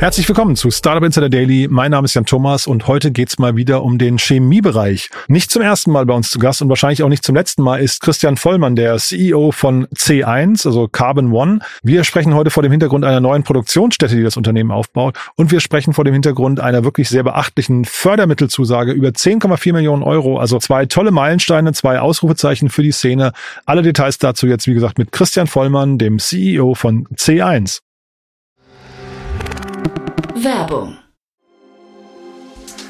Herzlich willkommen zu Startup Insider Daily. Mein Name ist Jan Thomas und heute geht's mal wieder um den Chemiebereich. Nicht zum ersten Mal bei uns zu Gast und wahrscheinlich auch nicht zum letzten Mal ist Christian Vollmann, der CEO von C1, also Carbon One. Wir sprechen heute vor dem Hintergrund einer neuen Produktionsstätte, die das Unternehmen aufbaut und wir sprechen vor dem Hintergrund einer wirklich sehr beachtlichen Fördermittelzusage über 10,4 Millionen Euro. Also zwei tolle Meilensteine, zwei Ausrufezeichen für die Szene. Alle Details dazu jetzt, wie gesagt, mit Christian Vollmann, dem CEO von C1. Werbung.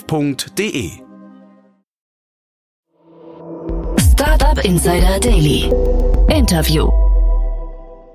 startup.de. Startup Insider Daily. Interview.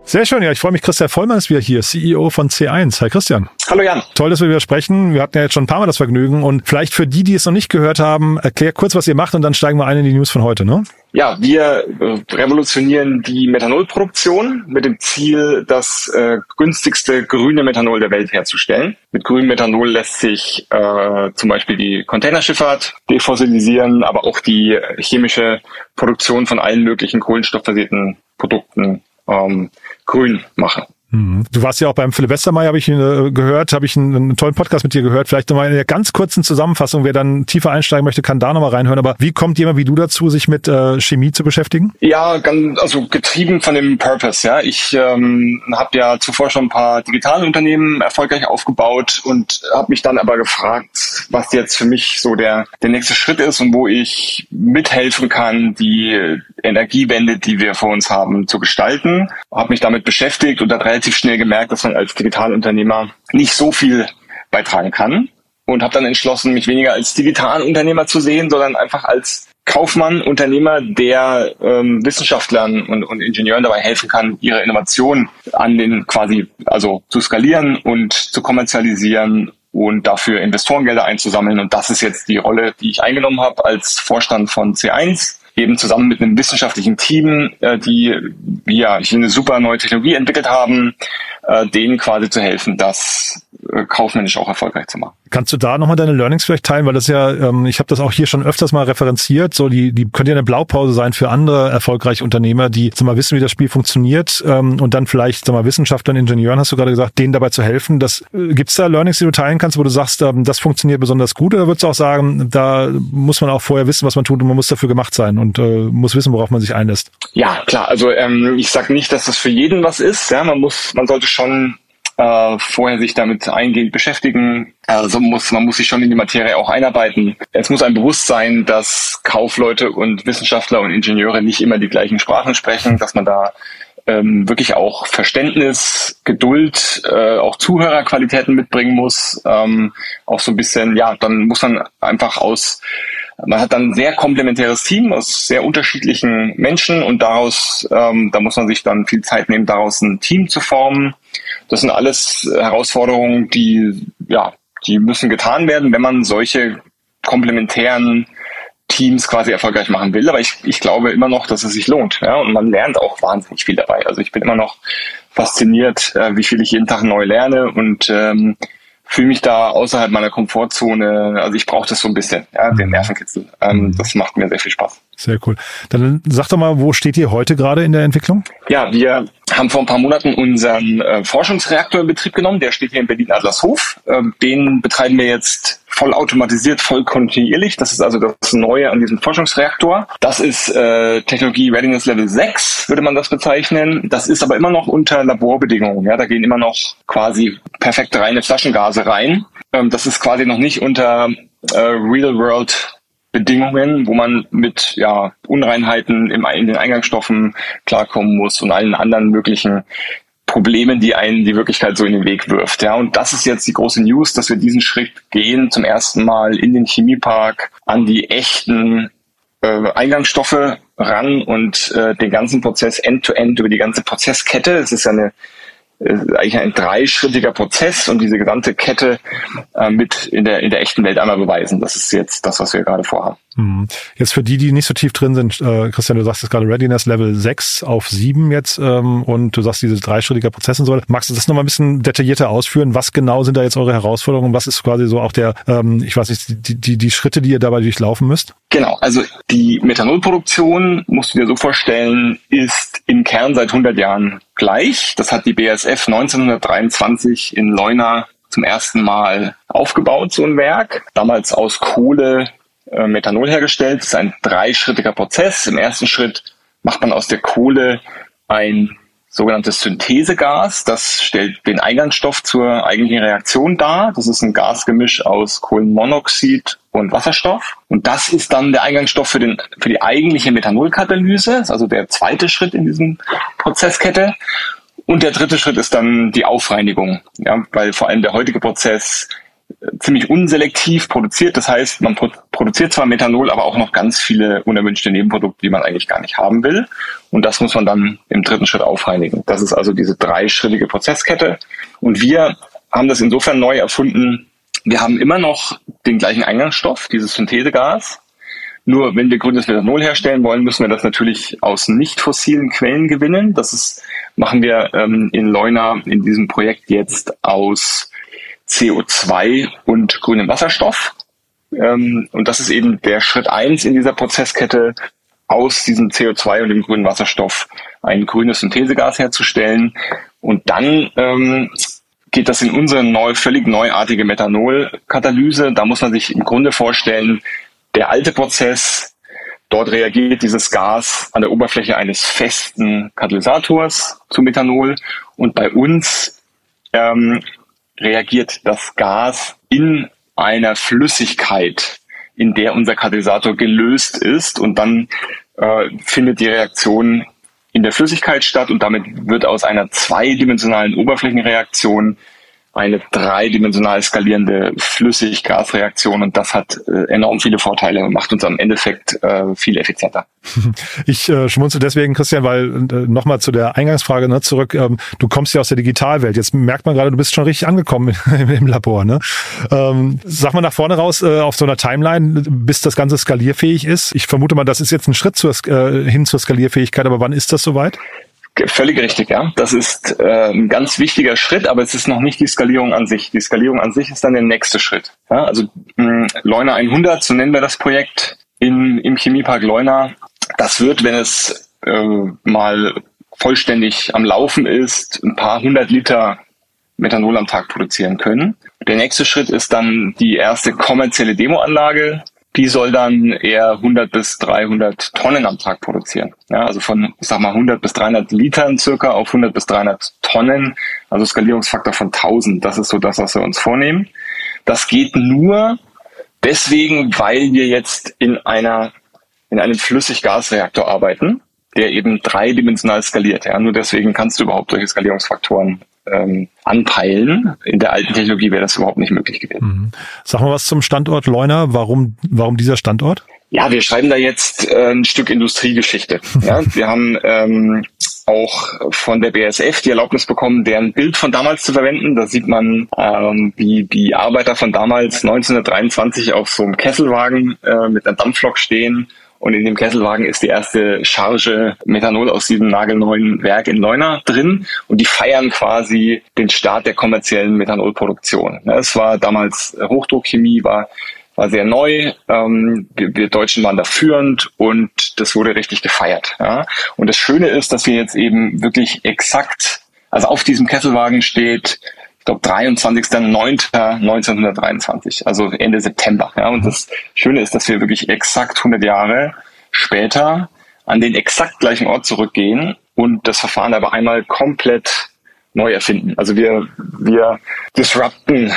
Sehr schön, ja, ich freue mich. Christian Vollmann ist wieder hier, CEO von C1. Hi Christian. Hallo Jan. Toll, dass wir wieder sprechen. Wir hatten ja jetzt schon ein paar Mal das Vergnügen und vielleicht für die, die es noch nicht gehört haben, erklär kurz, was ihr macht und dann steigen wir ein in die News von heute, ne? Ja, wir äh, revolutionieren die Methanolproduktion mit dem Ziel, das äh, günstigste grüne Methanol der Welt herzustellen. Mit grünem Methanol lässt sich äh, zum Beispiel die Containerschifffahrt defossilisieren, aber auch die chemische Produktion von allen möglichen kohlenstoffbasierten Produkten ähm, grün machen. Mhm. Du warst ja auch beim Philipp Westermeier, habe ich äh, gehört, habe ich einen, einen, tollen Podcast mit dir gehört. Vielleicht nochmal in der ganz kurzen Zusammenfassung, wer dann tiefer einsteigen möchte, kann da nochmal reinhören. Aber wie kommt jemand wie du dazu, sich mit äh, Chemie zu beschäftigen? Ja, ganz, also getrieben von dem Purpose. Ja, ich ähm, habe ja zuvor schon ein paar digitale Unternehmen erfolgreich aufgebaut und habe mich dann aber gefragt, was jetzt für mich so der der nächste Schritt ist und wo ich mithelfen kann, die Energiewende, die wir vor uns haben, zu gestalten. Habe mich damit beschäftigt und dann relativ schnell gemerkt, dass man als Digitalunternehmer nicht so viel beitragen kann und habe dann entschlossen, mich weniger als Digitalunternehmer zu sehen, sondern einfach als Kaufmann, Unternehmer, der ähm, Wissenschaftlern und, und Ingenieuren dabei helfen kann, ihre Innovation an den quasi also zu skalieren und zu kommerzialisieren und dafür Investorengelder einzusammeln. Und das ist jetzt die Rolle, die ich eingenommen habe als Vorstand von C1 eben zusammen mit einem wissenschaftlichen Team, äh, die ja hier eine super neue Technologie entwickelt haben, äh, denen quasi zu helfen, das äh, kaufmännisch auch erfolgreich zu machen. Kannst du da nochmal deine Learnings vielleicht teilen, weil das ja, ähm, ich habe das auch hier schon öfters mal referenziert, so die, die könnte ja eine Blaupause sein für andere erfolgreiche Unternehmer, die sag mal wissen, wie das Spiel funktioniert ähm, und dann vielleicht sag mal Wissenschaftlern, Ingenieuren, hast du gerade gesagt, denen dabei zu helfen. Das äh, gibt's da Learnings, die du teilen kannst, wo du sagst, ähm, das funktioniert besonders gut, oder würdest du auch sagen, da muss man auch vorher wissen, was man tut und man muss dafür gemacht sein und äh, muss wissen, worauf man sich einlässt? Ja, klar. Also ähm, ich sage nicht, dass das für jeden was ist. Ja, man muss, man sollte schon äh, vorher sich damit eingehend beschäftigen. Also muss, man muss sich schon in die Materie auch einarbeiten. Es muss ein Bewusstsein, dass Kaufleute und Wissenschaftler und Ingenieure nicht immer die gleichen Sprachen sprechen, dass man da ähm, wirklich auch Verständnis, Geduld, äh, auch Zuhörerqualitäten mitbringen muss. Ähm, auch so ein bisschen, ja, dann muss man einfach aus man hat dann ein sehr komplementäres Team aus sehr unterschiedlichen Menschen und daraus, ähm, da muss man sich dann viel Zeit nehmen, daraus ein Team zu formen. Das sind alles Herausforderungen, die, ja, die müssen getan werden, wenn man solche komplementären Teams quasi erfolgreich machen will. Aber ich, ich glaube immer noch, dass es sich lohnt. Ja? Und man lernt auch wahnsinnig viel dabei. Also ich bin immer noch fasziniert, äh, wie viel ich jeden Tag neu lerne und ähm, fühle mich da außerhalb meiner Komfortzone. Also ich brauche das so ein bisschen, ja, den mhm. Nervenkitzel. Ähm, mhm. das macht mir sehr viel Spaß. Sehr cool. Dann sag doch mal, wo steht ihr heute gerade in der Entwicklung? Ja, wir haben vor ein paar Monaten unseren äh, Forschungsreaktor in Betrieb genommen. Der steht hier in Berlin-Adlershof. Ähm, den betreiben wir jetzt voll automatisiert, voll kontinuierlich. Das ist also das Neue an diesem Forschungsreaktor. Das ist äh, Technologie Readiness Level 6, würde man das bezeichnen. Das ist aber immer noch unter Laborbedingungen. Ja, da gehen immer noch quasi perfekte reine Flaschengase rein. Ähm, das ist quasi noch nicht unter äh, Real World Bedingungen, wo man mit ja, Unreinheiten im, in den Eingangsstoffen klarkommen muss und allen anderen möglichen Problemen, die einen die Wirklichkeit so in den Weg wirft. Ja, und das ist jetzt die große News, dass wir diesen Schritt gehen, zum ersten Mal in den Chemiepark an die echten äh, Eingangsstoffe ran und äh, den ganzen Prozess end-to-end -end über die ganze Prozesskette. Es ist ja eine ist eigentlich ein dreischrittiger Prozess und diese gesamte Kette äh, mit in der, in der echten Welt einmal beweisen. Das ist jetzt das, was wir gerade vorhaben. Hm. Jetzt für die, die nicht so tief drin sind, äh, Christian, du sagst jetzt gerade Readiness Level 6 auf 7 jetzt ähm, und du sagst diese dreischrittiger Prozess und so. Magst du das nochmal ein bisschen detaillierter ausführen? Was genau sind da jetzt eure Herausforderungen? Was ist quasi so auch der, ähm, ich weiß nicht, die, die, die Schritte, die ihr dabei durchlaufen müsst? Genau, also die Methanolproduktion, musst du dir so vorstellen, ist im Kern seit 100 Jahren gleich. Das hat die BASF 1923 in Leuna zum ersten Mal aufgebaut, so ein Werk. Damals aus Kohle äh, Methanol hergestellt. Das ist ein dreischrittiger Prozess. Im ersten Schritt macht man aus der Kohle ein sogenanntes Synthesegas. Das stellt den Eingangsstoff zur eigentlichen Reaktion dar. Das ist ein Gasgemisch aus Kohlenmonoxid und Wasserstoff. Und das ist dann der Eingangsstoff für, den, für die eigentliche Methanolkatalyse. Das ist also der zweite Schritt in diesem Prozesskette. Und der dritte Schritt ist dann die Aufreinigung, ja, weil vor allem der heutige Prozess ziemlich unselektiv produziert. Das heißt, man produziert zwar Methanol, aber auch noch ganz viele unerwünschte Nebenprodukte, die man eigentlich gar nicht haben will. Und das muss man dann im dritten Schritt aufreinigen. Das ist also diese dreischrittige Prozesskette. Und wir haben das insofern neu erfunden. Wir haben immer noch den gleichen Eingangsstoff, dieses Synthesegas. Nur wenn wir grünes Methanol herstellen wollen, müssen wir das natürlich aus nicht fossilen Quellen gewinnen. Das ist, machen wir ähm, in Leuna in diesem Projekt jetzt aus CO2 und grünem Wasserstoff. Ähm, und das ist eben der Schritt eins in dieser Prozesskette, aus diesem CO2 und dem grünen Wasserstoff ein grünes Synthesegas herzustellen. Und dann ähm, geht das in unsere neu, völlig neuartige Methanolkatalyse. Da muss man sich im Grunde vorstellen, der alte Prozess, dort reagiert dieses Gas an der Oberfläche eines festen Katalysators zu Methanol. Und bei uns ähm, reagiert das Gas in einer Flüssigkeit, in der unser Katalysator gelöst ist und dann äh, findet die Reaktion in der Flüssigkeit statt und damit wird aus einer zweidimensionalen Oberflächenreaktion eine dreidimensional skalierende Flüssiggasreaktion und das hat äh, enorm viele Vorteile und macht uns am Endeffekt äh, viel effizienter. Ich äh, schmunzel deswegen, Christian, weil äh, nochmal zu der Eingangsfrage ne, zurück. Ähm, du kommst ja aus der Digitalwelt. Jetzt merkt man gerade, du bist schon richtig angekommen im, im Labor. Ne? Ähm, sag mal nach vorne raus äh, auf so einer Timeline, bis das Ganze skalierfähig ist. Ich vermute mal, das ist jetzt ein Schritt zur, äh, hin zur Skalierfähigkeit, aber wann ist das soweit? Völlig richtig, ja. Das ist äh, ein ganz wichtiger Schritt, aber es ist noch nicht die Skalierung an sich. Die Skalierung an sich ist dann der nächste Schritt. Ja, also mh, Leuna 100, so nennen wir das Projekt in, im Chemiepark Leuna. Das wird, wenn es äh, mal vollständig am Laufen ist, ein paar hundert Liter Methanol am Tag produzieren können. Der nächste Schritt ist dann die erste kommerzielle Demoanlage die soll dann eher 100 bis 300 Tonnen am Tag produzieren. Ja, also von, ich sag mal, 100 bis 300 Litern circa auf 100 bis 300 Tonnen, also Skalierungsfaktor von 1000. Das ist so das, was wir uns vornehmen. Das geht nur deswegen, weil wir jetzt in einer, in einem Flüssiggasreaktor arbeiten, der eben dreidimensional skaliert. Ja, nur deswegen kannst du überhaupt solche Skalierungsfaktoren ähm, anpeilen. In der alten Technologie wäre das überhaupt nicht möglich gewesen. Mhm. Sag mal was zum Standort Leuna. Warum, warum dieser Standort? Ja, wir schreiben da jetzt äh, ein Stück Industriegeschichte. ja, wir haben ähm, auch von der BSF die Erlaubnis bekommen, deren Bild von damals zu verwenden. Da sieht man, ähm, wie die Arbeiter von damals 1923 auf so einem Kesselwagen äh, mit einer Dampflok stehen und in dem Kesselwagen ist die erste Charge Methanol aus diesem nagelneuen Werk in Leuna drin. Und die feiern quasi den Start der kommerziellen Methanolproduktion. Es war damals Hochdruckchemie, war war sehr neu. Ähm, wir, Deutschen waren da führend und das wurde richtig gefeiert. Und das Schöne ist, dass wir jetzt eben wirklich exakt, also auf diesem Kesselwagen steht ich glaube 23.09.1923, also Ende September. Ja, und das Schöne ist, dass wir wirklich exakt 100 Jahre später an den exakt gleichen Ort zurückgehen und das Verfahren aber einmal komplett neu erfinden. Also wir, wir disrupten,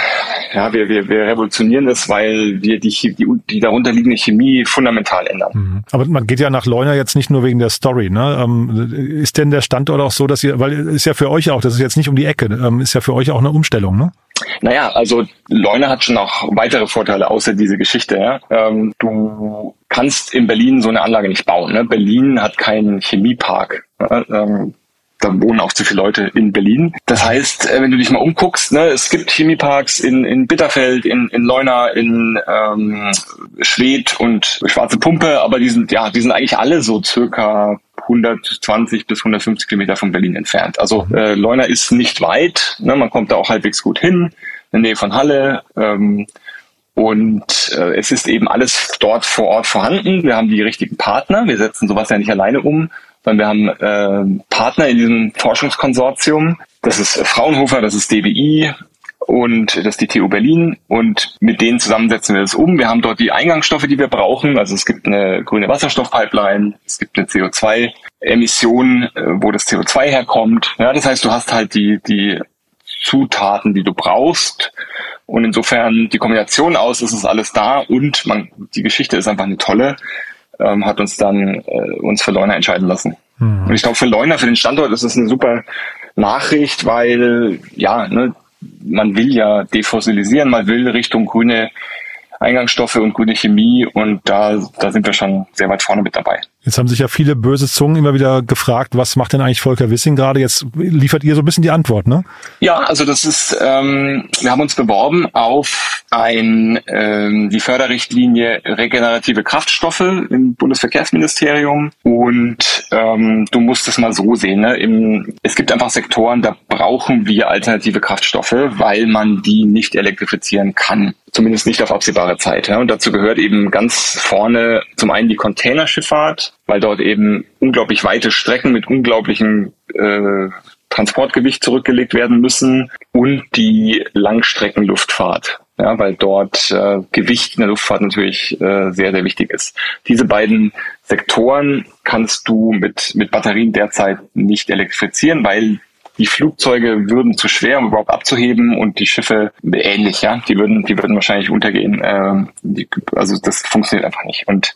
ja, wir, wir, wir revolutionieren das, weil wir die, die, die darunter liegende Chemie fundamental ändern. Mhm. Aber man geht ja nach Leuna jetzt nicht nur wegen der Story, ne? Ähm, ist denn der Standort auch so, dass ihr, weil ist ja für euch auch, das ist jetzt nicht um die Ecke, ähm, ist ja für euch auch eine Umstellung, ne? Naja, also Leuna hat schon noch weitere Vorteile außer diese Geschichte. Ja? Ähm, du kannst in Berlin so eine Anlage nicht bauen. Ne? Berlin hat keinen Chemiepark. Ähm, da wohnen auch zu viele Leute in Berlin. Das heißt, äh, wenn du dich mal umguckst, ne, es gibt Chemieparks in, in Bitterfeld, in, in Leuna, in ähm, Schwedt und Schwarze Pumpe, aber die sind, ja, die sind eigentlich alle so circa 120 bis 150 Kilometer von Berlin entfernt. Also mhm. äh, Leuna ist nicht weit, ne, man kommt da auch halbwegs gut hin, in der Nähe von Halle. Ähm, und äh, es ist eben alles dort vor Ort vorhanden. Wir haben die richtigen Partner. Wir setzen sowas ja nicht alleine um sondern wir haben äh, Partner in diesem Forschungskonsortium. Das ist Fraunhofer, das ist DBI und das ist die TU Berlin und mit denen zusammen setzen wir das um. Wir haben dort die Eingangsstoffe, die wir brauchen. Also es gibt eine grüne Wasserstoffpipeline, es gibt eine CO2-Emission, äh, wo das CO2 herkommt. Ja, das heißt, du hast halt die, die Zutaten, die du brauchst. Und insofern die Kombination aus, ist es alles da und man, die Geschichte ist einfach eine tolle ähm, hat uns dann äh, uns für Leuna entscheiden lassen. Mhm. Und ich glaube, für Leuna, für den Standort ist das eine super Nachricht, weil ja, ne, man will ja defossilisieren, man will Richtung grüne Eingangsstoffe und grüne Chemie und da, da sind wir schon sehr weit vorne mit dabei. Jetzt haben sich ja viele böse Zungen immer wieder gefragt, was macht denn eigentlich Volker Wissing gerade? Jetzt liefert ihr so ein bisschen die Antwort, ne? Ja, also das ist, ähm, wir haben uns beworben auf ein, ähm, die Förderrichtlinie regenerative Kraftstoffe im Bundesverkehrsministerium und ähm, du musst es mal so sehen, ne? Im, es gibt einfach Sektoren, da brauchen wir alternative Kraftstoffe, weil man die nicht elektrifizieren kann zumindest nicht auf absehbare Zeit. Ja. Und dazu gehört eben ganz vorne zum einen die Containerschifffahrt, weil dort eben unglaublich weite Strecken mit unglaublichem äh, Transportgewicht zurückgelegt werden müssen und die Langstreckenluftfahrt. Ja, weil dort äh, Gewicht in der Luftfahrt natürlich äh, sehr, sehr wichtig ist. Diese beiden Sektoren kannst du mit, mit Batterien derzeit nicht elektrifizieren, weil die Flugzeuge würden zu schwer, um überhaupt abzuheben und die Schiffe ähnlich, ja, die würden, die würden wahrscheinlich untergehen. Ähm, die, also das funktioniert einfach nicht. Und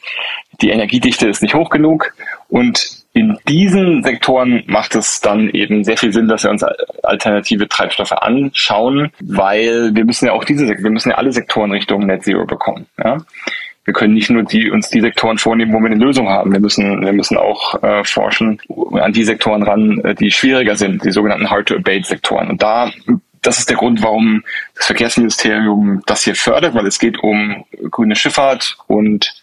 die Energiedichte ist nicht hoch genug und in diesen Sektoren macht es dann eben sehr viel Sinn, dass wir uns alternative Treibstoffe anschauen, weil wir müssen ja auch diese, wir müssen ja alle Sektoren Richtung Net Zero bekommen. Ja? Wir können nicht nur die, uns die Sektoren vornehmen, wo wir eine Lösung haben. Wir müssen, wir müssen auch äh, forschen an die Sektoren ran, äh, die schwieriger sind, die sogenannten Hard-to-Abate-Sektoren. Und da, das ist der Grund, warum das Verkehrsministerium das hier fördert, weil es geht um grüne Schifffahrt und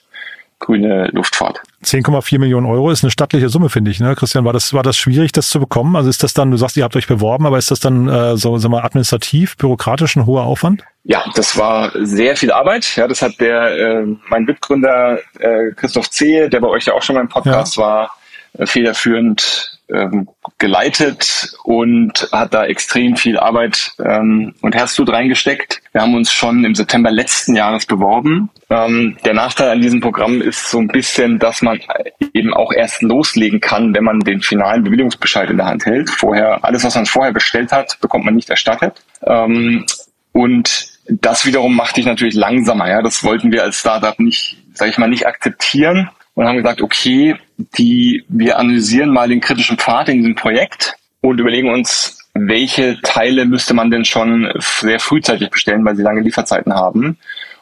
grüne Luftfahrt. 10,4 Millionen Euro ist eine stattliche Summe, finde ich. Ne? Christian, war das, war das schwierig, das zu bekommen? Also ist das dann, du sagst, ihr habt euch beworben, aber ist das dann äh, so sag mal, administrativ, bürokratisch ein hoher Aufwand? Ja, das war sehr viel Arbeit. Ja, das hat der äh, mein Mitgründer äh, Christoph Zehe, der bei euch ja auch schon mal im Podcast ja. war, äh, federführend ähm, geleitet und hat da extrem viel Arbeit ähm, und Herzblut reingesteckt. Wir haben uns schon im September letzten Jahres beworben. Ähm, der Nachteil an diesem Programm ist so ein bisschen, dass man eben auch erst loslegen kann, wenn man den finalen Bewilligungsbescheid in der Hand hält. Vorher, alles, was man vorher bestellt hat, bekommt man nicht erstattet. Ähm, und das wiederum macht dich natürlich langsamer. Ja, das wollten wir als Startup nicht, sage ich mal, nicht akzeptieren und haben gesagt, okay, die, wir analysieren mal den kritischen Pfad in diesem Projekt und überlegen uns, welche Teile müsste man denn schon sehr frühzeitig bestellen, weil sie lange Lieferzeiten haben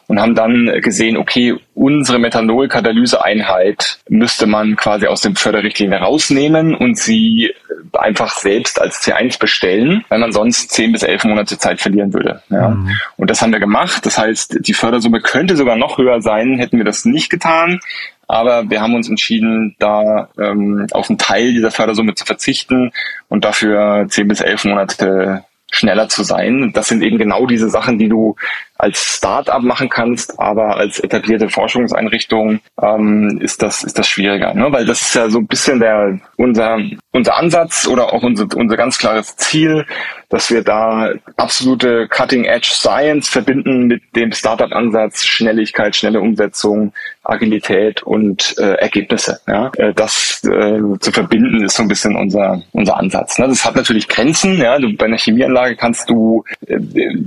und haben dann gesehen, okay, unsere Methanol-Katalyseeinheit müsste man quasi aus dem Förderrichtlinie rausnehmen und sie einfach selbst als C1 bestellen, weil man sonst zehn bis elf Monate Zeit verlieren würde. Ja. Mhm. Und das haben wir gemacht. Das heißt, die Fördersumme könnte sogar noch höher sein, hätten wir das nicht getan. Aber wir haben uns entschieden, da ähm, auf einen Teil dieser Fördersumme zu verzichten und dafür zehn bis elf Monate schneller zu sein. Das sind eben genau diese Sachen, die du als Start-up machen kannst, aber als etablierte Forschungseinrichtung ähm, ist das ist das schwieriger, ne? weil das ist ja so ein bisschen der unser unser Ansatz oder auch unser unser ganz klares Ziel, dass wir da absolute Cutting-Edge Science verbinden mit dem Startup-Ansatz, Schnelligkeit, schnelle Umsetzung, Agilität und äh, Ergebnisse. Ja? Äh, das äh, zu verbinden ist so ein bisschen unser unser Ansatz. Ne? Das hat natürlich Grenzen. Ja? Du, bei einer Chemieanlage kannst du äh,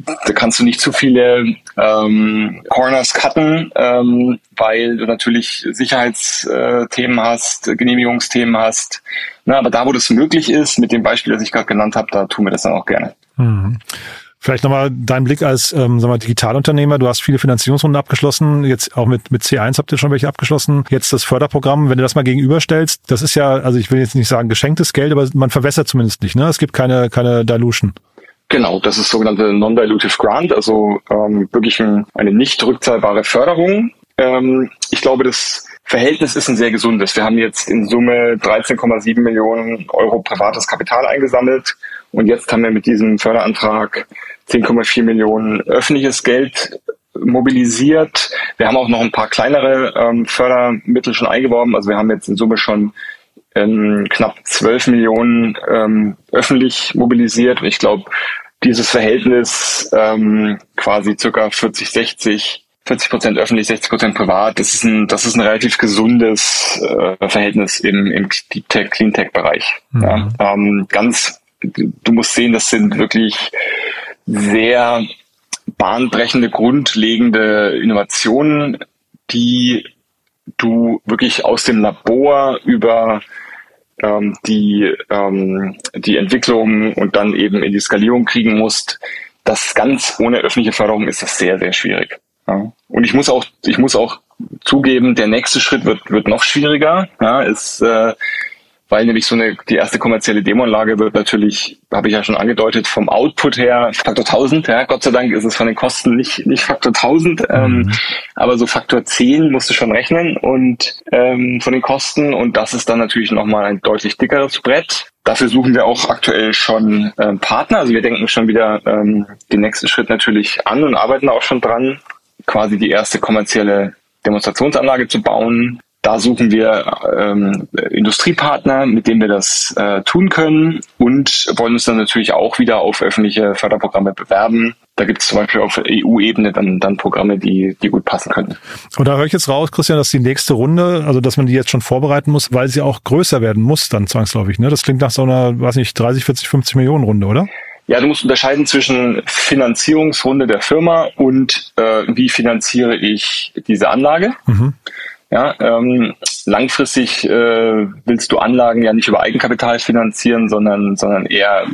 da kannst du nicht zu viele ähm, Corners cutten, ähm, weil du natürlich Sicherheitsthemen hast, Genehmigungsthemen hast. Na, aber da, wo das möglich ist, mit dem Beispiel, das ich gerade genannt habe, da tun wir das dann auch gerne. Mhm. Vielleicht nochmal dein Blick als ähm, wir, Digitalunternehmer. Du hast viele Finanzierungsrunden abgeschlossen. Jetzt auch mit, mit C1 habt ihr schon welche abgeschlossen. Jetzt das Förderprogramm. Wenn du das mal gegenüberstellst, das ist ja, also ich will jetzt nicht sagen geschenktes Geld, aber man verwässert zumindest nicht. Ne? Es gibt keine, keine Dilution. Genau, das ist sogenannte Non-Dilutive Grant, also ähm, wirklich ein, eine nicht rückzahlbare Förderung. Ähm, ich glaube, das Verhältnis ist ein sehr gesundes. Wir haben jetzt in Summe 13,7 Millionen Euro privates Kapital eingesammelt und jetzt haben wir mit diesem Förderantrag 10,4 Millionen öffentliches Geld mobilisiert. Wir haben auch noch ein paar kleinere ähm, Fördermittel schon eingeworben. Also wir haben jetzt in Summe schon ähm, knapp 12 Millionen ähm, öffentlich mobilisiert. Und ich glaube, dieses Verhältnis ähm, quasi circa 40, 60, 40 Prozent öffentlich, 60 Prozent privat, das ist ein, das ist ein relativ gesundes äh, Verhältnis im, im Tech, Cleantech-Bereich. Mhm. Ja, ähm, ganz, du musst sehen, das sind wirklich sehr bahnbrechende, grundlegende Innovationen, die du wirklich aus dem Labor über ähm, die, ähm, die Entwicklung und dann eben in die Skalierung kriegen musst, das ganz ohne öffentliche Förderung ist das sehr, sehr schwierig. Ja. Und ich muss auch, ich muss auch zugeben, der nächste Schritt wird, wird noch schwieriger. Ja, ist, äh, weil nämlich so eine, die erste kommerzielle Demoanlage wird natürlich, habe ich ja schon angedeutet, vom Output her Faktor 1000. Ja, Gott sei Dank ist es von den Kosten nicht, nicht Faktor 1000, ähm, mhm. aber so Faktor 10 musst du schon rechnen und ähm, von den Kosten und das ist dann natürlich nochmal ein deutlich dickeres Brett. Dafür suchen wir auch aktuell schon ähm, Partner. Also wir denken schon wieder ähm, den nächsten Schritt natürlich an und arbeiten auch schon dran, quasi die erste kommerzielle Demonstrationsanlage zu bauen. Da suchen wir ähm, Industriepartner, mit denen wir das äh, tun können und wollen uns dann natürlich auch wieder auf öffentliche Förderprogramme bewerben. Da gibt es zum Beispiel auf EU-Ebene dann, dann Programme, die, die gut passen können. Und da höre ich jetzt raus, Christian, dass die nächste Runde, also dass man die jetzt schon vorbereiten muss, weil sie auch größer werden muss, dann zwangsläufig. Ne? Das klingt nach so einer, weiß nicht, 30, 40, 50 Millionen Runde, oder? Ja, du musst unterscheiden zwischen Finanzierungsrunde der Firma und äh, wie finanziere ich diese Anlage. Mhm. Ja, ähm, langfristig äh, willst du Anlagen ja nicht über Eigenkapital finanzieren, sondern, sondern eher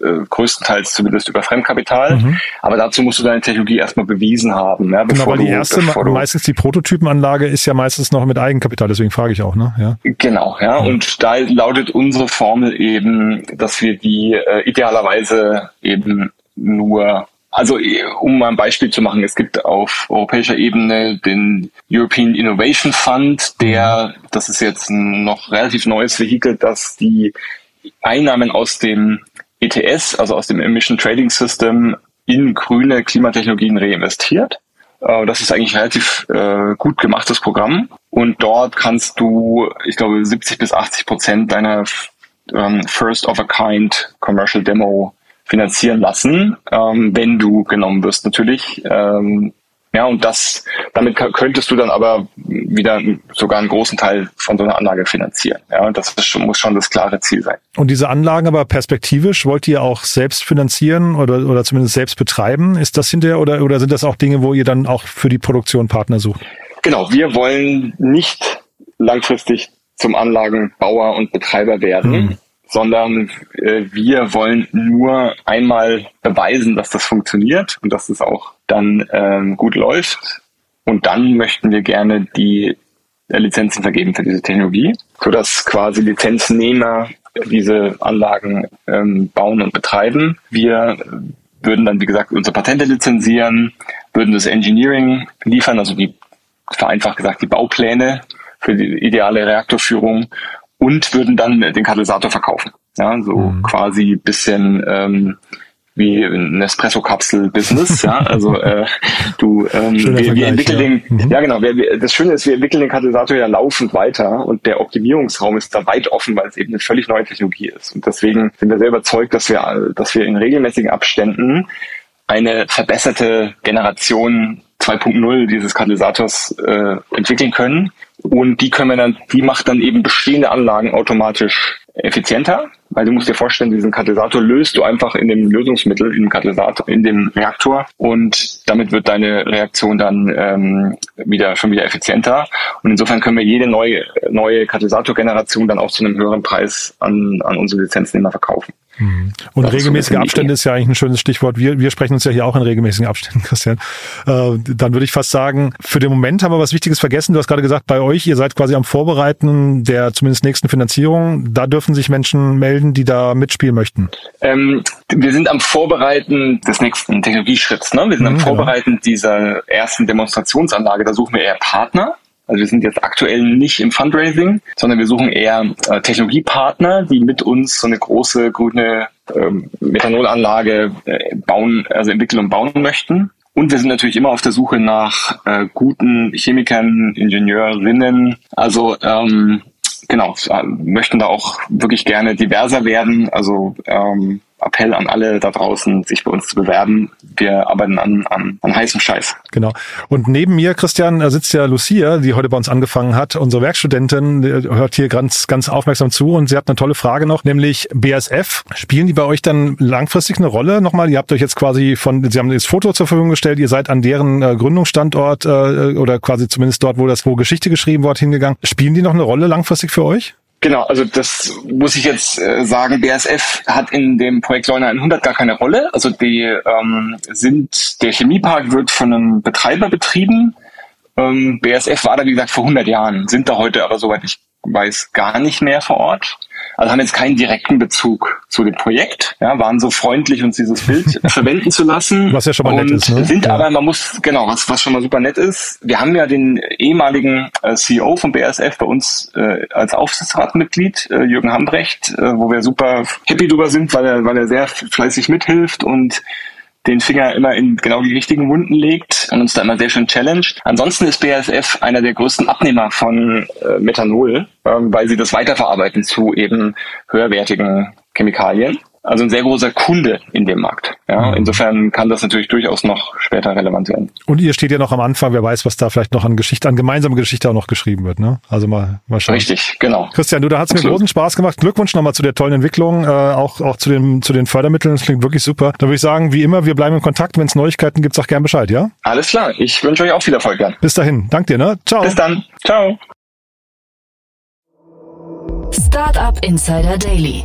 äh, größtenteils zumindest über Fremdkapital. Mhm. Aber dazu musst du deine Technologie erstmal bewiesen haben. Ja, genau, weil die erste, du, meistens die Prototypenanlage ist ja meistens noch mit Eigenkapital, deswegen frage ich auch. Ne? Ja. Genau, ja. Mhm. Und da lautet unsere Formel eben, dass wir die äh, idealerweise eben nur also um mal ein Beispiel zu machen, es gibt auf europäischer Ebene den European Innovation Fund, der, das ist jetzt ein noch relativ neues Vehikel, das die Einnahmen aus dem ETS, also aus dem Emission Trading System, in grüne Klimatechnologien reinvestiert. Äh, das ist eigentlich ein relativ äh, gut gemachtes Programm. Und dort kannst du, ich glaube, 70 bis 80 Prozent deiner ähm, First of a Kind Commercial Demo finanzieren lassen, ähm, wenn du genommen wirst natürlich. Ähm, ja, und das, damit könntest du dann aber wieder sogar einen großen Teil von so einer Anlage finanzieren. Ja, und das schon, muss schon das klare Ziel sein. Und diese Anlagen aber perspektivisch wollt ihr auch selbst finanzieren oder, oder zumindest selbst betreiben? Ist das hinterher oder, oder sind das auch Dinge, wo ihr dann auch für die Produktion Partner sucht? Genau, wir wollen nicht langfristig zum Anlagenbauer und Betreiber werden. Sondern äh, wir wollen nur einmal beweisen, dass das funktioniert und dass es auch dann ähm, gut läuft. Und dann möchten wir gerne die äh, Lizenzen vergeben für diese Technologie, sodass quasi Lizenznehmer diese Anlagen ähm, bauen und betreiben. Wir würden dann, wie gesagt, unsere Patente lizenzieren, würden das Engineering liefern, also die vereinfacht gesagt die Baupläne für die ideale Reaktorführung und würden dann den Katalysator verkaufen. Ja, so mhm. quasi bisschen ähm, wie ein Nespresso-Kapsel-Business. ja, also äh, du, ähm, wir, wir entwickeln ja. den, Mhm. ja genau, wir, wir, das Schöne ist, wir entwickeln den Katalysator ja laufend weiter und der Optimierungsraum ist da weit offen, weil es eben eine völlig neue Technologie ist. Und deswegen sind wir sehr überzeugt, dass wir, dass wir in regelmäßigen Abständen eine verbesserte Generation 2.0 dieses Katalysators äh, entwickeln können. Und die können wir dann, die macht dann eben bestehende Anlagen automatisch effizienter, weil du musst dir vorstellen, diesen Katalysator löst du einfach in dem Lösungsmittel, in dem Katalysator, in dem Reaktor und damit wird deine Reaktion dann ähm, wieder schon wieder effizienter. Und insofern können wir jede neue neue Katalysatorgeneration dann auch zu einem höheren Preis an, an unsere Lizenznehmer verkaufen. Und Das regelmäßige Abstände ist ja eigentlich ein schönes Stichwort. Wir, wir sprechen uns ja hier auch in regelmäßigen Abständen, Christian. Äh, dann würde ich fast sagen, für den Moment haben wir was Wichtiges vergessen. Du hast gerade gesagt, bei euch, ihr seid quasi am Vorbereiten der zumindest nächsten Finanzierung. Da dürfen sich Menschen melden, die da mitspielen möchten. Ähm, wir sind am Vorbereiten des nächsten Technologieschritts. Ne? Wir sind Mhm, am genau. Vorbereiten dieser ersten Demonstrationsanlage. Da suchen wir eher Partner. Also wir sind jetzt aktuell nicht im Fundraising, sondern wir suchen eher äh, Technologiepartner, die mit uns so eine große grüne ähm, Methanolanlage äh, bauen, also entwickeln und bauen möchten. Und wir sind natürlich immer auf der Suche nach äh, guten Chemikern, Ingenieurinnen. Also ähm, genau, möchten da auch wirklich gerne diverser werden. Also ähm, Appell an alle da draußen, sich bei uns zu bewerben. Wir arbeiten an, an, an heißem Scheiß. Genau. Und neben mir, Christian, äh, sitzt ja Lucia, die heute bei uns angefangen hat. Unsere Werkstudentin die hört hier ganz, ganz aufmerksam zu und sie hat eine tolle Frage noch, nämlich BASF. Spielen die bei euch dann langfristig eine Rolle? Nochmal, ihr habt euch jetzt quasi von, sie haben das Foto zur Verfügung gestellt, ihr seid an deren äh, Gründungsstandort äh, oder quasi zumindest dort, wo das, wo Geschichte geschrieben wird, hingegangen. Spielen die noch eine Rolle langfristig für euch? Genau, also das muss ich jetzt äh, sagen, BASF hat in dem Projekt Leuna 100 gar keine Rolle. Also die ähm, sind, der Chemiepark wird von einem Betreiber betrieben. Ähm, BASF war da, wie gesagt, vor 100 Jahren, sind da heute aber, soweit ich weiß, gar nicht mehr vor Ort. Also haben jetzt keinen direkten Bezug zu dem Projekt, ja, waren so freundlich, uns dieses Bild verwenden zu lassen. Was ja schon mal nett ist, ne? Sind Ja. aber, man muss, genau, was, was schon mal super nett ist, wir haben ja den ehemaligen äh, CEO von BASF bei uns äh, als Aufsichtsratmitglied, äh, Jürgen Hambrecht, äh, wo wir super happy drüber sind, weil er, weil er sehr fleißig mithilft und den Finger immer in genau die richtigen Wunden legt und uns da immer sehr schön challenged. Ansonsten ist BASF einer der größten Abnehmer von äh, Methanol, ähm, weil sie das weiterverarbeiten zu eben höherwertigen Chemikalien. Also ein sehr großer Kunde in dem Markt. Ja, insofern kann das natürlich durchaus noch später relevant werden. Und ihr steht ja noch am Anfang, wer weiß, was da vielleicht noch an Geschichte, an gemeinsame Geschichte auch noch geschrieben wird, ne? Also mal, mal schauen. Richtig, genau. Christian, du, da hat's mir Absolut. großen Spaß gemacht. Glückwunsch nochmal zu der tollen Entwicklung, äh, auch, auch zu den, zu den Fördermitteln. Das klingt wirklich super. Dann würde ich sagen, wie immer, wir bleiben in Kontakt. Wenn es Neuigkeiten gibt, sag gern Bescheid, ja? Alles klar. Ich wünsche euch auch viel Erfolg dann. Bis dahin. Dank dir, ne? Ciao. Bis dann. Ciao. Startup Insider Daily,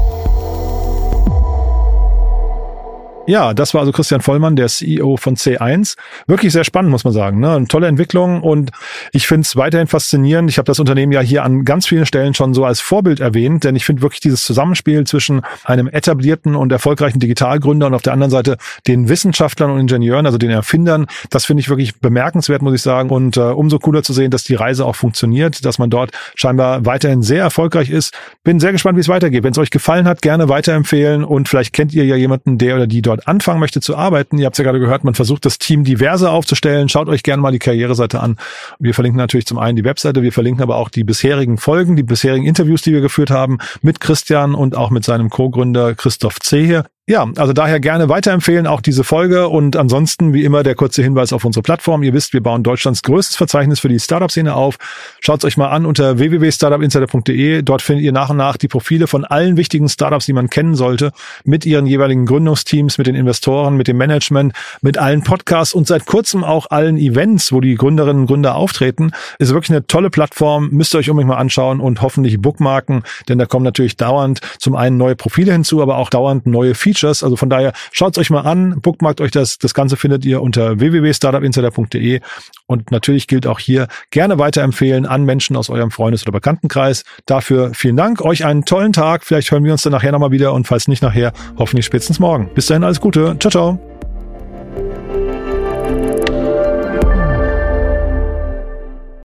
Ja, das war also Christian Vollmann, der CEO von C1. Wirklich sehr spannend, muss man sagen. Ne? Eine tolle Entwicklung und ich finde es weiterhin faszinierend. Ich habe das Unternehmen ja hier an ganz vielen Stellen schon so als Vorbild erwähnt, denn ich finde wirklich dieses Zusammenspiel zwischen einem etablierten und erfolgreichen Digitalgründer und auf der anderen Seite den Wissenschaftlern und Ingenieuren, also den Erfindern, das finde ich wirklich bemerkenswert, muss ich sagen. Und äh, umso cooler zu sehen, dass die Reise auch funktioniert, dass man dort scheinbar weiterhin sehr erfolgreich ist. Bin sehr gespannt, wie es weitergeht. Wenn es euch gefallen hat, gerne weiterempfehlen und vielleicht kennt ihr ja jemanden, der oder die dort anfangen möchte zu arbeiten. Ihr habt ja gerade gehört, man versucht das Team diverser aufzustellen. Schaut euch gerne mal die Karriereseite an. Wir verlinken natürlich zum einen die Webseite, wir verlinken aber auch die bisherigen Folgen, die bisherigen Interviews, die wir geführt haben mit Christian und auch mit seinem Co-Gründer Christoph Zehe. Ja, also daher gerne weiterempfehlen, auch diese Folge. Und ansonsten, wie immer, der kurze Hinweis auf unsere Plattform. Ihr wisst, wir bauen Deutschlands größtes Verzeichnis für die Startup-Szene auf. Schaut euch mal an unter www.startupinsider.de. Dort findet ihr nach und nach die Profile von allen wichtigen Startups, die man kennen sollte, mit ihren jeweiligen Gründungsteams, mit den Investoren, mit dem Management, mit allen Podcasts und seit kurzem auch allen Events, wo die Gründerinnen und Gründer auftreten. Ist wirklich eine tolle Plattform. Müsst ihr euch unbedingt mal anschauen und hoffentlich bookmarken, denn da kommen natürlich dauernd zum einen neue Profile hinzu, aber auch dauernd neue Features. Also von daher schaut euch mal an, bookmarkt euch das. Das Ganze findet ihr unter www.startupinsider.de und natürlich gilt auch hier gerne weiterempfehlen an Menschen aus eurem Freundes- oder Bekanntenkreis. Dafür vielen Dank, euch einen tollen Tag. Vielleicht hören wir uns dann nachher nochmal wieder und falls nicht nachher, hoffentlich spätestens morgen. Bis dahin alles Gute. Ciao, ciao.